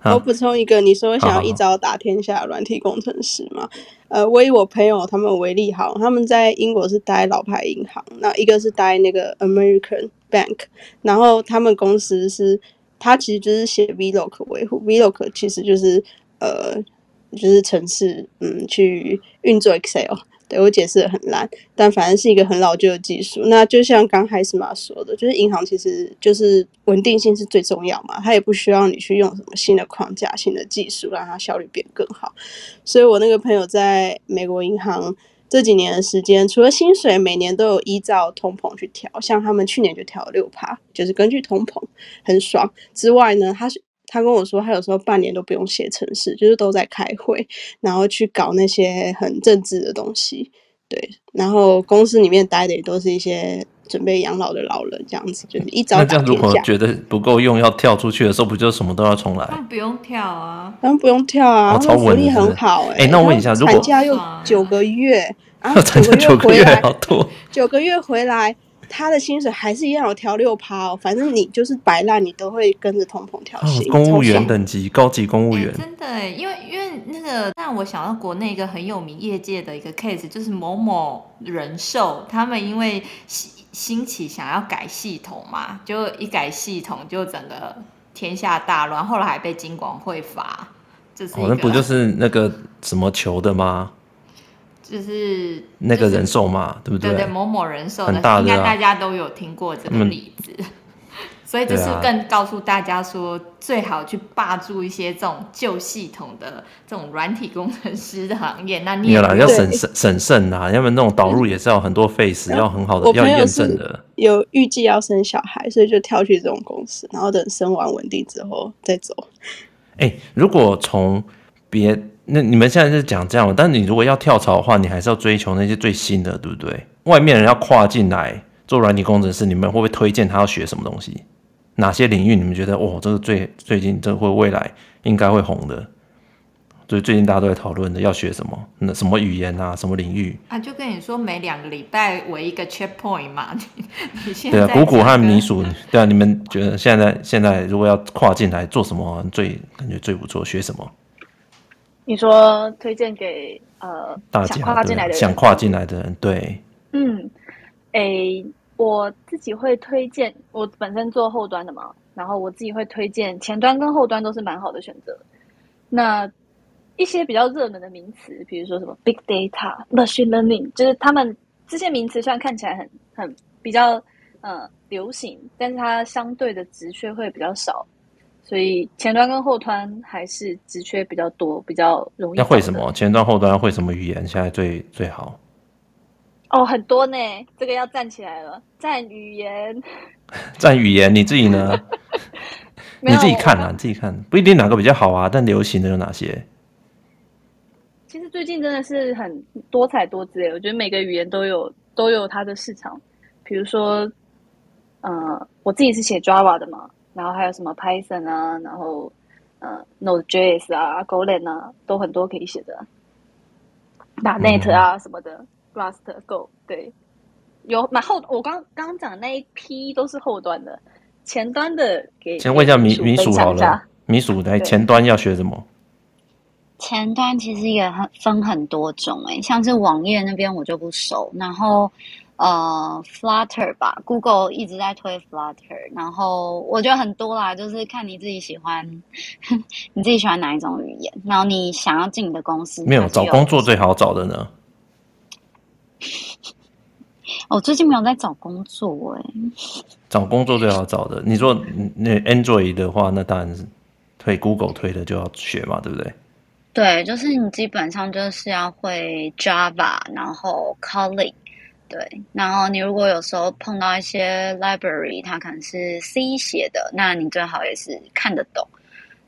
我补充一个，你说想要一招打天下软体工程师吗？呃，我以我朋友他们为例，好，他们在英国是待老牌银行，那一个是待那个 American Bank，然后他们公司是，他其实就是写 VLOOK 维护，VLOOK 其实就是呃，就是城市，嗯，去运作 Excel，对，我解释的很烂，但反正是一个很老旧的技术。那就像刚海斯玛说的，就是银行其实就是稳定性是最重要嘛，它也不需要你去用什么新的框架、新的技术让它效率变更好。所以我那个朋友在美国银行这几年的时间，除了薪水每年都有依照通膨去调，像他们去年就调了六趴，就是根据通膨，很爽。之外呢，他是。他跟我说，他有时候半年都不用写程式，就是都在开会，然后去搞那些很政治的东西。对，然后公司里面待的也都是一些准备养老的老人，这样子就是一早。那这样如果觉得不够用，要跳出去的时候，不就什么都要重来？那不用跳啊，当然不用跳啊，哦、超稳福利很好哎、欸。哎、欸，那我问一下，如果产假又九个月，然后九个月好多，九个月回来。他的薪水还是一样有调六趴哦，反正你就是摆烂，你都会跟着通膨调薪。公务员等级，高级公务员，欸、真的，因为因为那个让我想到国内一个很有名业界的一个 case，就是某某人寿，他们因为兴起想要改系统嘛，就一改系统就整个天下大乱，后来还被金管会罚。这是哦，那不就是那个什么球的吗？就是那个人寿嘛，对不对？对对，某某人寿的，应该大家都有听过这个例子，嗯、所以就是更告诉大家说，啊、最好去霸住一些这种旧系统的这种软体工程师的行业。那你也要审审审慎啊，要不然那种导入也是要很多费时，要很好的要验证的。有预计要生小孩，所以就跳去这种公司，然后等生完稳定之后再走。哎、欸，如果从别。那你们现在是讲这样，但你如果要跳槽的话，你还是要追求那些最新的，对不对？外面人要跨进来做软体工程师，你们会不会推荐他要学什么东西？哪些领域你们觉得哦，这个最最近这会未来应该会红的？所以最近大家都在讨论的要学什么？那什么语言啊？什么领域？啊，就跟你说，每两个礼拜为一个 checkpoint 嘛。你 你现在对啊，鼓鼓和米薯，对啊，你们觉得现在现在如果要跨进来做什么最感觉最不错？学什么？你说推荐给呃大家想跨进来的人，想跨进来的人，对，嗯，诶，我自己会推荐，我本身做后端的嘛，然后我自己会推荐前端跟后端都是蛮好的选择。那一些比较热门的名词，比如说什么 big data、machine learning，就是他们这些名词虽然看起来很很比较呃流行，但是它相对的职缺会比较少。所以前端跟后端还是职缺比较多，比较容易。那会什么？前端后端会什么语言？现在最最好？哦，很多呢，这个要站起来了。站语言，站语言，你自己呢？你自己看啊，你自己看，不一定哪个比较好啊，但流行的有哪些？其实最近真的是很多彩多姿诶，我觉得每个语言都有都有它的市场。比如说，呃，我自己是写 Java 的嘛。然后还有什么 Python 啊，然后呃 Node.js 啊，Golang 啊，都很多可以写的。打 Net 啊什么的、嗯、，Rust、Go，对，有蛮后。我刚刚讲的那一批都是后端的，前端的给。先问一下米米鼠好了，米鼠来前端要学什么？前端其实也很分很多种诶，像是网页那边我就不熟，然后。呃，Flutter 吧，Google 一直在推 Flutter，然后我觉得很多啦，就是看你自己喜欢，你自己喜欢哪一种语言，然后你想要进你的公司。没有，找工作最好找的呢？我最近没有在找工作哎。找工作最好找的，你说那 Android 的话，那当然是推 Google 推的就要学嘛，对不对？对，就是你基本上就是要会 Java，然后 Kotlin。对，然后你如果有时候碰到一些 library，它可能是 C 写的，那你最好也是看得懂。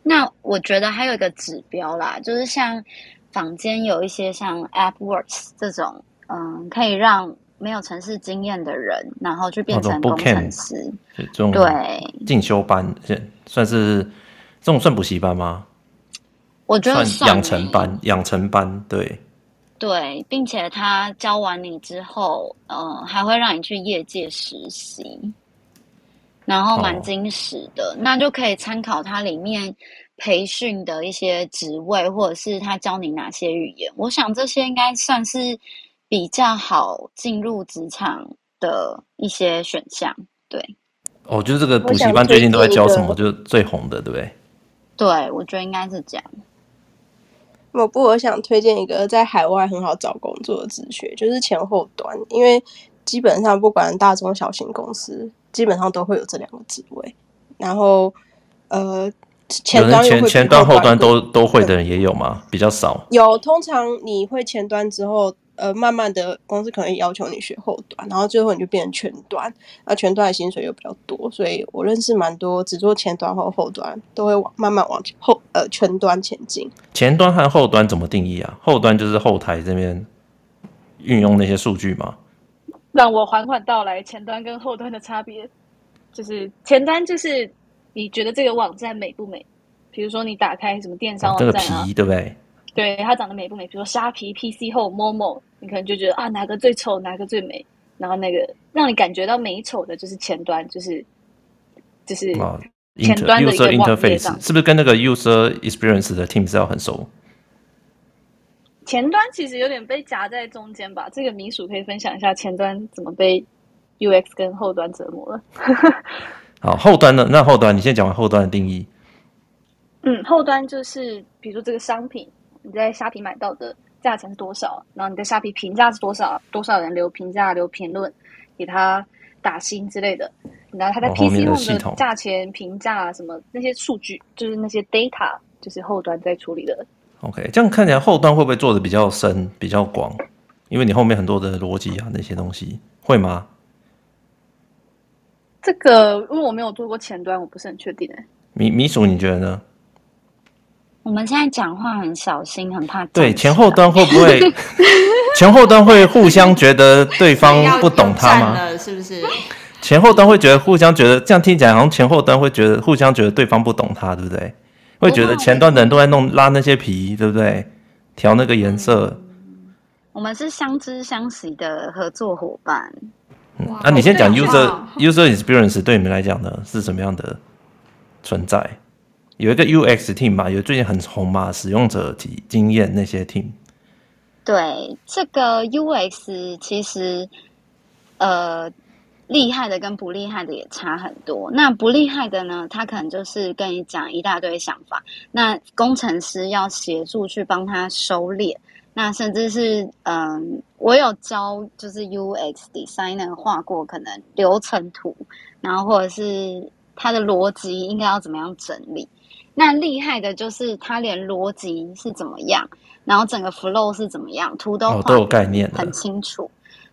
那我觉得还有一个指标啦，就是像坊间有一些像 AppWorks 这种，嗯，可以让没有城市经验的人，然后去变成工程师。这种对进修班，算是这种算补习班吗？我觉得算养成班，养成班对。对，并且他教完你之后，嗯、呃，还会让你去业界实习，然后蛮精实的，哦、那就可以参考它里面培训的一些职位，或者是他教你哪些语言。我想这些应该算是比较好进入职场的一些选项。对，哦，就是这个补习班最近都在教什么，就是最红的，对不对？对，我觉得应该是这样。我不，我想推荐一个在海外很好找工作的职缺，就是前后端，因为基本上不管大中小型公司，基本上都会有这两个职位。然后，呃，前端前前端后端都都会的人也有吗？比较少。有，通常你会前端之后。呃，慢慢的公司可能要求你学后端，然后最后你就变成全端，那全端的薪水又比较多，所以我认识蛮多只做前端或后端，都会往慢慢往后呃全端前进。前端和后端怎么定义啊？后端就是后台这边运用那些数据吗？让我缓缓道来，前端跟后端的差别，就是前端就是你觉得这个网站美不美？比如说你打开什么电商网站啊，这个皮对不对？对，它长得美不美？比如说虾皮、PC 后、Momo。你可能就觉得啊，哪个最丑，哪个最美，然后那个让你感觉到美丑的，就是前端，就是就是前端的一个 interface，是不是跟那个 user experience 的 team 是要很熟？前端其实有点被夹在中间吧。这个米薯可以分享一下前端怎么被 UX 跟后端折磨了。好，后端呢？那后端，你先讲完后端的定义。嗯，后端就是比如说这个商品你在虾皮买到的。价钱是多少？然后你在虾皮评价是多少？多少人留评价、留评论，给他打星之类的。然后他在 PC 后的价钱、评价什么那些数据，就是那些 data，就是后端在处理的。OK，这样看起来后端会不会做的比较深、比较广？因为你后面很多的逻辑啊那些东西，会吗？这个因为我没有做过前端，我不是很确定诶。米米鼠，你觉得呢？我们现在讲话很小心，很怕。对，前后端会不会 前后端会互相觉得对方不懂他吗？是不是？前后端会觉得互相觉得这样听起来好像前后端会觉得互相觉得对方不懂他，对不对？会觉得前端的人都在弄拉那些皮，对不对？调那个颜色。我们是相知相惜的合作伙伴。嗯，那、啊、你先讲 user user experience 对你们来讲呢是什么样的存在？有一个 UX team 嘛，有最近很红嘛，使用者体经验那些 team。对，这个 UX 其实呃厉害的跟不厉害的也差很多。那不厉害的呢，他可能就是跟你讲一大堆想法，那工程师要协助去帮他收敛。那甚至是嗯、我有教就是 UX designer 画过可能流程图，然后或者是他的逻辑应该要怎么样整理。那厉害的就是他连逻辑是怎么样，然后整个 flow 是怎么样，图都哦都有概念，很清楚。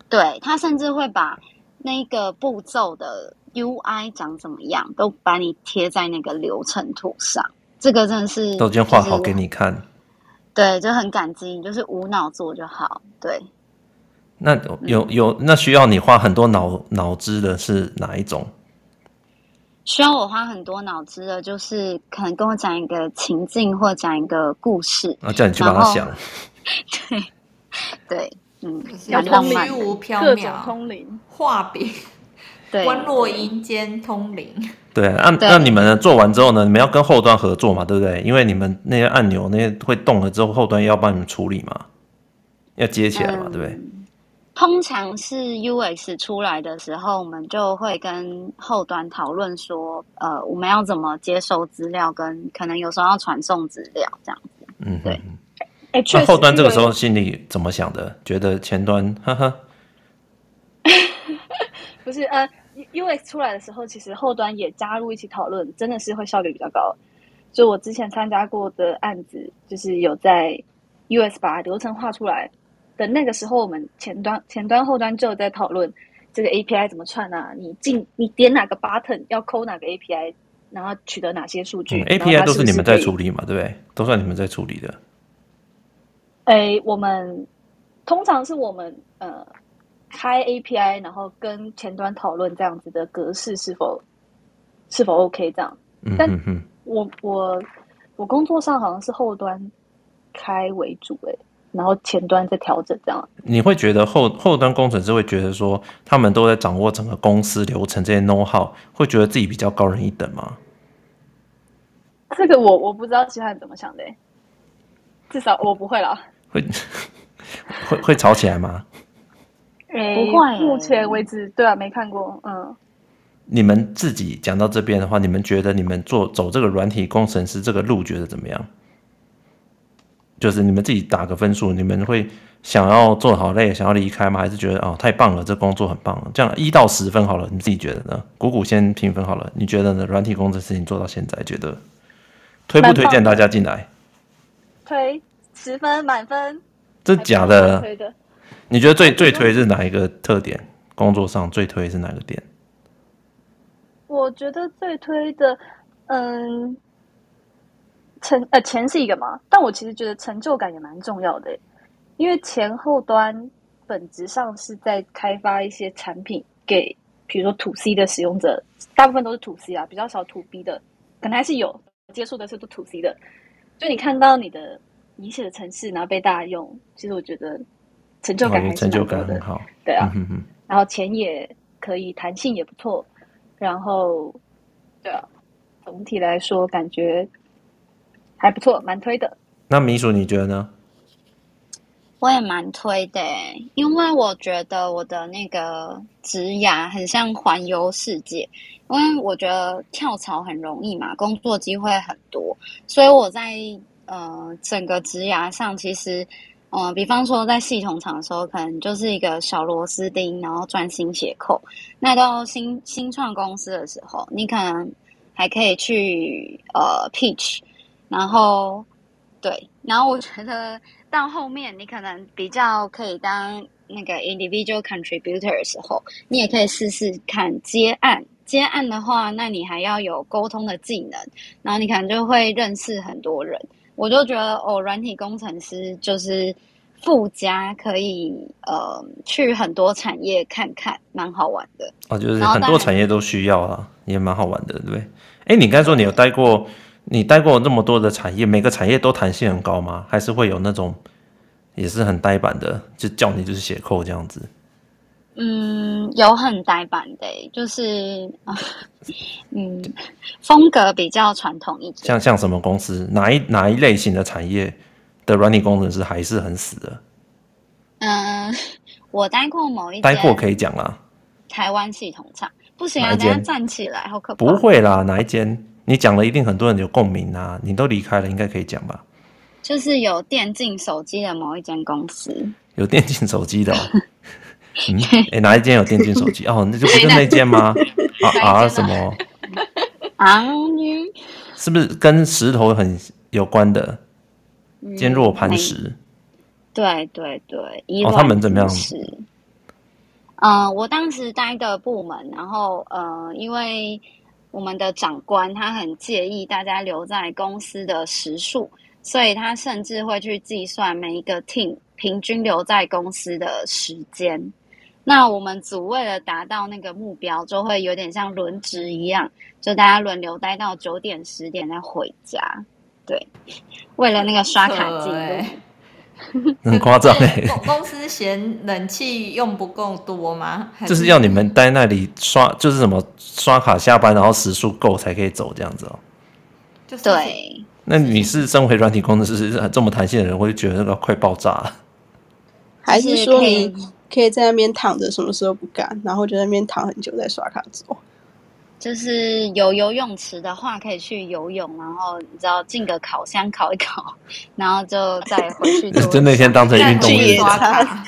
对，他甚至会把那个步骤的 UI 长怎么样，都把你贴在那个流程图上。这个真的是都先画好给你看。对，就很感激，就是无脑做就好。对。那有有那需要你花很多脑脑汁的是哪一种？需要我花很多脑子的，就是可能跟我讲一个情境或讲一个故事，啊，叫你去帮他想。对对，嗯，要通虚无缥缈，通灵画饼，对，观落阴间通灵。对，那那你们做完之后呢？你们要跟后端合作嘛，对不对？因为你们那些按钮那些会动了之后，后端要帮你们处理嘛，要接起来嘛，嗯、对不对？通常是 UX 出来的时候，我们就会跟后端讨论说，呃，我们要怎么接收资料，跟可能有时候要传送资料这样子。嗯，对。哎，那后端这个时候心里怎么想的？觉得前端，哈哈。不是，呃，UX 出来的时候，其实后端也加入一起讨论，真的是会效率比较高。就我之前参加过的案子，就是有在 UX 把流程画出来。等那个时候，我们前端、前端、后端就在讨论这个 API 怎么串啊？你进、你点哪个 button 要抠哪个 API，然后取得哪些数据、嗯、？API 都是你们在处理嘛，对不对？都算你们在处理的。哎，我们通常是我们呃开 API，然后跟前端讨论这样子的格式是否是否 OK 这样。但我我我工作上好像是后端开为主哎。然后前端在调整，这样你会觉得后后端工程师会觉得说他们都在掌握整个公司流程这些 know how，会觉得自己比较高人一等吗？这个我我不知道其他人怎么想的，至少我不会啦。会会会吵起来吗？不会，目前为止对啊，没看过。嗯，你们自己讲到这边的话，你们觉得你们做走这个软体工程师这个路觉得怎么样？就是你们自己打个分数，你们会想要做好累，想要离开吗？还是觉得哦太棒了，这工作很棒，这样一到十分好了，你自己觉得呢？股股先评分好了，你觉得呢？软体工程师你做到现在，觉得推不推荐大家进来？推十分满分，这假的？你觉得最最推是哪一个特点？工作上最推是哪个点？我觉得最推的，嗯。成呃钱是一个嘛，但我其实觉得成就感也蛮重要的，因为前后端本质上是在开发一些产品给，比如说 to C 的使用者，大部分都是 to C 啊，比较少 to B 的，可能还是有接触的是都 to C 的。就你看到你的你写的城市，然后被大家用，其实我觉得成就感还是成就感很好。对啊，嗯、哼哼然后钱也可以，弹性也不错，然后对啊，总体来说感觉。还不错，蛮推的。那米薯你觉得呢？我也蛮推的，因为我觉得我的那个职涯很像环游世界。因为我觉得跳槽很容易嘛，工作机会很多，所以我在呃整个职涯上，其实呃，比方说在系统厂的时候，可能就是一个小螺丝钉，然后专心写 code。那到新新创公司的时候，你可能还可以去呃 pitch。然后，对，然后我觉得到后面你可能比较可以当那个 individual contributor 的时候，你也可以试试看接案。接案的话，那你还要有沟通的技能，然后你可能就会认识很多人。我就觉得哦，软体工程师就是附加可以呃去很多产业看看，蛮好玩的。哦，就是很多产业都需要啊，也蛮好玩的，对不对？哎，你刚才说你有待过。你待过那么多的产业，每个产业都弹性很高吗？还是会有那种也是很呆板的，就叫你就是写 code 这样子？嗯，有很呆板的，就是 嗯，风格比较传统一点。像像什么公司，哪一哪一类型的产业的软体工程师还是很死的？嗯，我待过某一待过可以讲啦。台湾系统厂不行啊，等下站起来好可怕。不会啦，哪一间？你讲了一定很多人有共鸣啊！你都离开了，应该可以讲吧？就是有电竞手机的某一间公司，有电竞手机的、哦，嗯，哎、欸，哪一间有电竞手机？哦，那就不是那间吗？啊啊什么？啊，是不是跟石头很有关的？坚若磐石。对对对，哦，他们怎么样？嗯、呃，我当时待的部门，然后呃，因为。我们的长官他很介意大家留在公司的时数，所以他甚至会去计算每一个 team 平均留在公司的时间。那我们组为了达到那个目标，就会有点像轮值一样，就大家轮流待到九点十点再回家。对，为了那个刷卡记录。很夸张哎！公司嫌冷气用不够多吗？就是要你们待那里刷，就是什么刷卡下班，然后时数够才可以走这样子哦。就是对。那你是身为软体工程师，是这么弹性的人，会觉得那个快爆炸了？还是说你可以在那边躺着，什么时候不干，然后就在那边躺很久再刷卡走？就是有游泳池的话，可以去游泳，然后你知道进个烤箱烤一烤，然后就再回去。就那天当成运动日刷卡，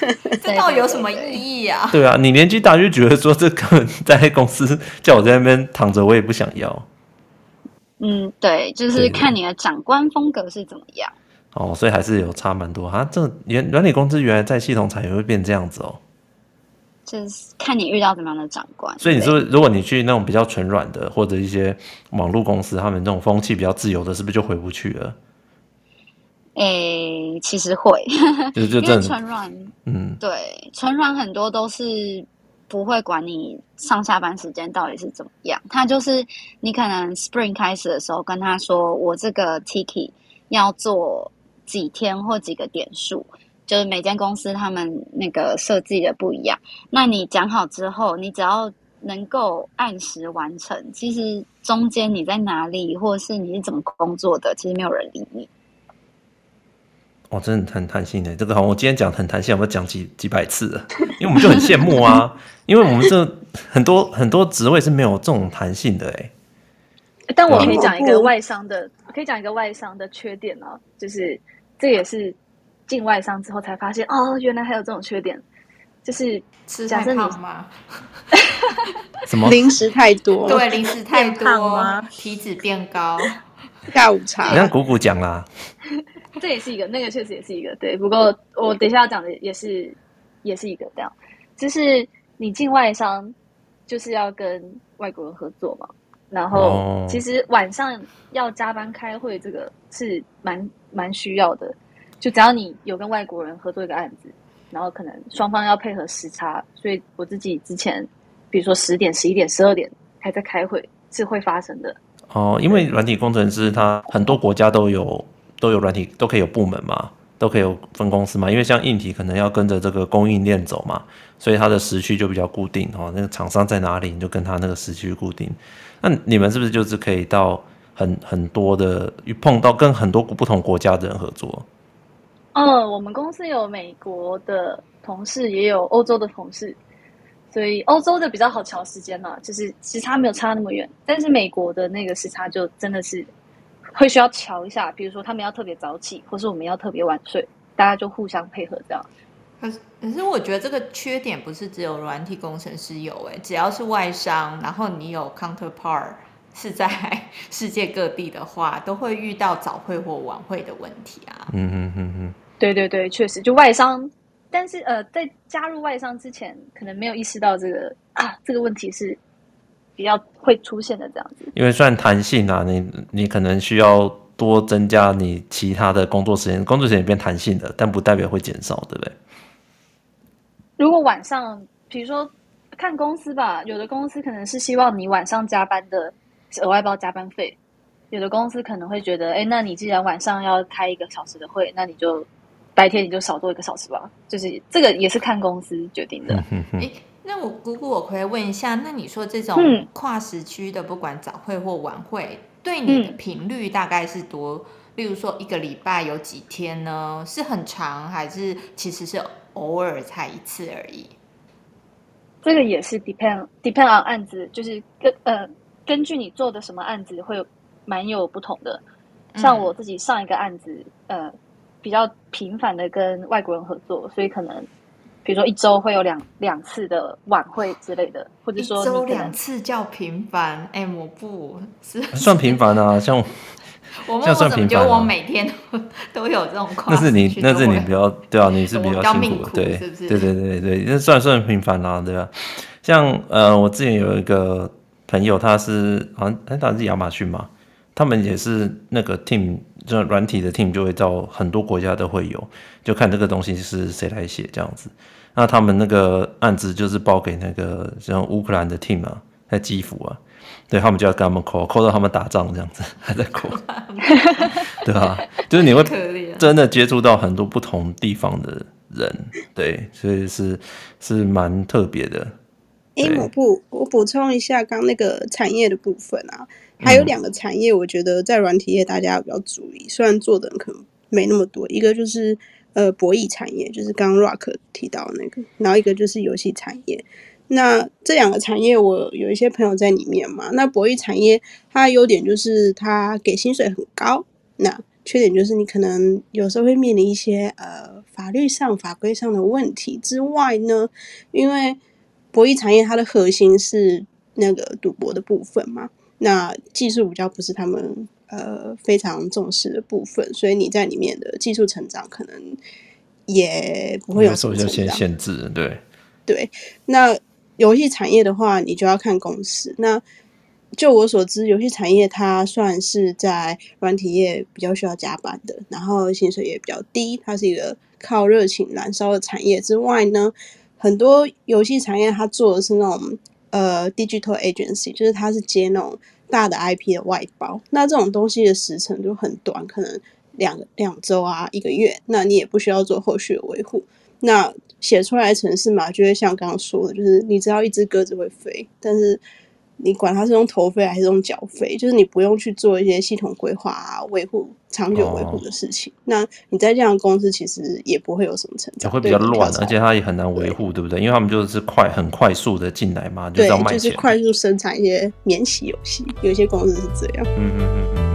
这到底有什么意义啊？对啊，你年纪大就觉得说这个在公司叫我在那边躺着，我也不想要。嗯，对，就是看你的长官风格是怎么样。哦，所以还是有差蛮多啊。这原软体公司原来在系统产业会变这样子哦。就是看你遇到怎么样的长官，所以你说，如果你去那种比较纯软的，或者一些网络公司，他们这种风气比较自由的，是不是就回不去了？诶、欸，其实会，就就 这纯软，嗯，对，纯软很多都是不会管你上下班时间到底是怎么样，他就是你可能 Spring 开始的时候跟他说，我这个 Tiki 要做几天或几个点数。就是每间公司他们那个设计的不一样，那你讲好之后，你只要能够按时完成，其实中间你在哪里，或者是你是怎么工作的，其实没有人理你。哦，真的很弹性的，这个好，我今天讲很弹性，我讲几几百次了，因为我们就很羡慕啊，因为我们这很多很多职位是没有这种弹性的哎。但我可以讲一个外商的，可以讲一个外商的缺点呢、啊，就是。这也是进外商之后才发现，哦，原来还有这种缺点，就是吃太胖 吗？什么零食太多？对，零食太多吗？体脂变高？下午茶？你看姑姑讲啦，这也是一个，那个确实也是一个。对，不过我等一下要讲的也是，也是一个这样，就是你进外商就是要跟外国人合作嘛。然后，其实晚上要加班开会，这个是蛮蛮需要的。就只要你有跟外国人合作一个案子，然后可能双方要配合时差，所以我自己之前，比如说十点、十一点、十二点还在开会，是会发生的。哦，因为软体工程师他很多国家都有都有软体都可以有部门嘛，都可以有分公司嘛。因为像硬体可能要跟着这个供应链走嘛，所以它的时区就比较固定哦。那个厂商在哪里，你就跟他那个时区固定。那你们是不是就是可以到很很多的碰到跟很多不同国家的人合作？嗯，我们公司有美国的同事，也有欧洲的同事，所以欧洲的比较好调时间嘛，就是时差没有差那么远。但是美国的那个时差就真的是会需要调一下，比如说他们要特别早起，或是我们要特别晚睡，大家就互相配合这样。可是，可是我觉得这个缺点不是只有软体工程师有诶，只要是外商，然后你有 counterpart 是在世界各地的话，都会遇到早会或晚会的问题啊。嗯嗯嗯嗯，对对对，确实，就外商，但是呃，在加入外商之前，可能没有意识到这个啊，这个问题是比较会出现的这样子。因为算弹性啊，你你可能需要多增加你其他的工作时间，工作时间变弹性的，但不代表会减少，对不对？如果晚上，比如说看公司吧，有的公司可能是希望你晚上加班的额外包加班费，有的公司可能会觉得，哎，那你既然晚上要开一个小时的会，那你就白天你就少做一个小时吧。就是这个也是看公司决定的。哎，那我姑姑，我可以问一下，那你说这种跨时区的，不管早会或晚会，对你的频率大概是多？例如说一个礼拜有几天呢？是很长，还是其实是？偶尔才一次而已，这个也是 depend depend on 案子，就是根呃根据你做的什么案子会蛮有不同的。像我自己上一个案子，呃比较频繁的跟外国人合作，所以可能比如说一周会有两两次的晚会之类的，或者说一周两次叫频繁？哎，我不是算频繁啊，像。我们怎么觉得我每天都都有这种况？那是你，那是你比较对啊，你是比较辛苦的，对，是不是？对对对对，那算算频繁啦，对吧？像呃，我之前有一个朋友，他是好像哎，他是亚马逊嘛，他们也是那个 team，就软体的 team 就会到很多国家都会有，就看这个东西是谁来写这样子。那他们那个案子就是包给那个像乌克兰的 team 啊，在基辅啊。对，他们就要跟他们抠，抠到他们打仗这样子，还在抠，对吧？就是你会真的接触到很多不同地方的人，对，所以是是蛮特别的。哎，我不，我补充一下，刚那个产业的部分啊，还有两个产业，我觉得在软体业大家要比较注意，虽然做的人可能没那么多，一个就是呃博弈产业，就是刚刚 Rock 提到那个，然后一个就是游戏产业。那这两个产业，我有一些朋友在里面嘛。那博弈产业它的优点就是它给薪水很高，那缺点就是你可能有时候会面临一些呃法律上法规上的问题之外呢，因为博弈产业它的核心是那个赌博的部分嘛，那技术比较不是他们呃非常重视的部分，所以你在里面的技术成长可能也不会有受一些限制，对对，那。游戏产业的话，你就要看公司。那就我所知，游戏产业它算是在软体业比较需要加班的，然后薪水也比较低。它是一个靠热情燃烧的产业之外呢，很多游戏产业它做的是那种呃 digital agency，就是它是接那种大的 IP 的外包。那这种东西的时程就很短，可能两两周啊，一个月。那你也不需要做后续的维护。那写出来的程式嘛，就会像刚刚说的，就是你知道一只鸽子会飞，但是你管它是用头飞还是用脚飞，就是你不用去做一些系统规划啊、维护、长久维护的事情。哦、那你在这样的公司其实也不会有什么成长，会比较乱，而且它也很难维护，对不对？因为他们就是快、很快速的进来嘛，就是要卖钱，就是快速生产一些免洗游戏，有些公司是这样。嗯嗯嗯嗯。